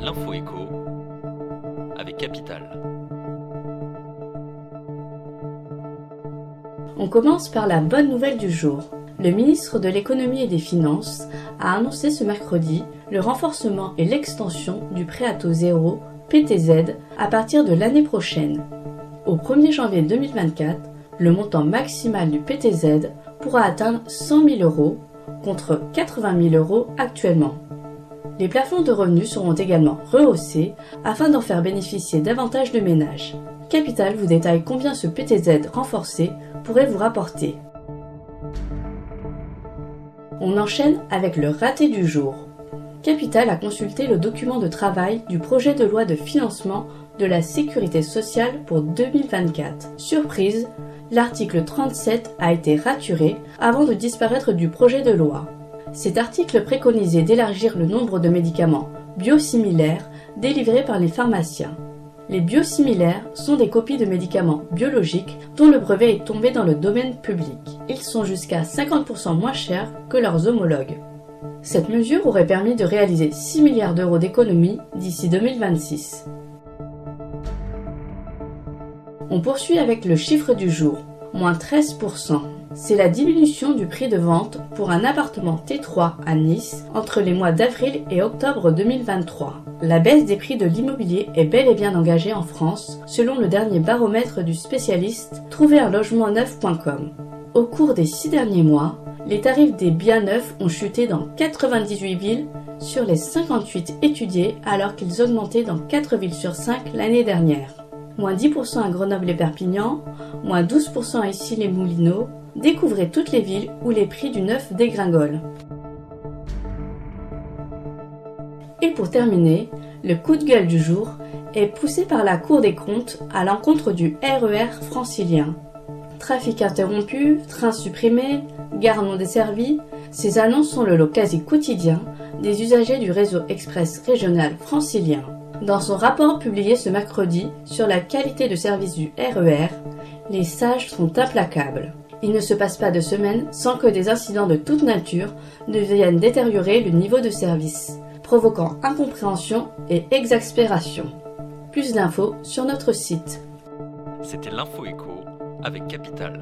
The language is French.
L'info écho avec Capital. On commence par la bonne nouvelle du jour. Le ministre de l'économie et des finances a annoncé ce mercredi le renforcement et l'extension du prêt à taux zéro PTZ à partir de l'année prochaine. Au 1er janvier 2024, le montant maximal du PTZ pourra atteindre 100 000 euros contre 80 000 euros actuellement. Les plafonds de revenus seront également rehaussés afin d'en faire bénéficier davantage de ménages. Capital vous détaille combien ce PTZ renforcé pourrait vous rapporter. On enchaîne avec le raté du jour. Capital a consulté le document de travail du projet de loi de financement de la sécurité sociale pour 2024. Surprise, l'article 37 a été raturé avant de disparaître du projet de loi. Cet article préconisait d'élargir le nombre de médicaments biosimilaires délivrés par les pharmaciens. Les biosimilaires sont des copies de médicaments biologiques dont le brevet est tombé dans le domaine public. Ils sont jusqu'à 50% moins chers que leurs homologues. Cette mesure aurait permis de réaliser 6 milliards d'euros d'économies d'ici 2026. On poursuit avec le chiffre du jour, moins 13%. C'est la diminution du prix de vente pour un appartement T3 à Nice entre les mois d'avril et octobre 2023. La baisse des prix de l'immobilier est bel et bien engagée en France, selon le dernier baromètre du spécialiste trouvé un logement neuf.com. Au cours des six derniers mois, les tarifs des biens neufs ont chuté dans 98 villes sur les 58 étudiées alors qu'ils augmentaient dans 4 villes sur 5 l'année dernière moins 10% à Grenoble et Perpignan, moins 12% à Issy-les-Moulineaux. Découvrez toutes les villes où les prix du neuf dégringolent. Et pour terminer, le coup de gueule du jour est poussé par la Cour des comptes à l'encontre du RER francilien. Trafic interrompu, train supprimé, gare non desservie, ces annonces sont le lot quasi quotidien des usagers du réseau express régional francilien. Dans son rapport publié ce mercredi sur la qualité de service du RER, les sages sont implacables. Il ne se passe pas de semaine sans que des incidents de toute nature ne viennent détériorer le niveau de service, provoquant incompréhension et exaspération. Plus d'infos sur notre site. C'était l'info écho avec Capital.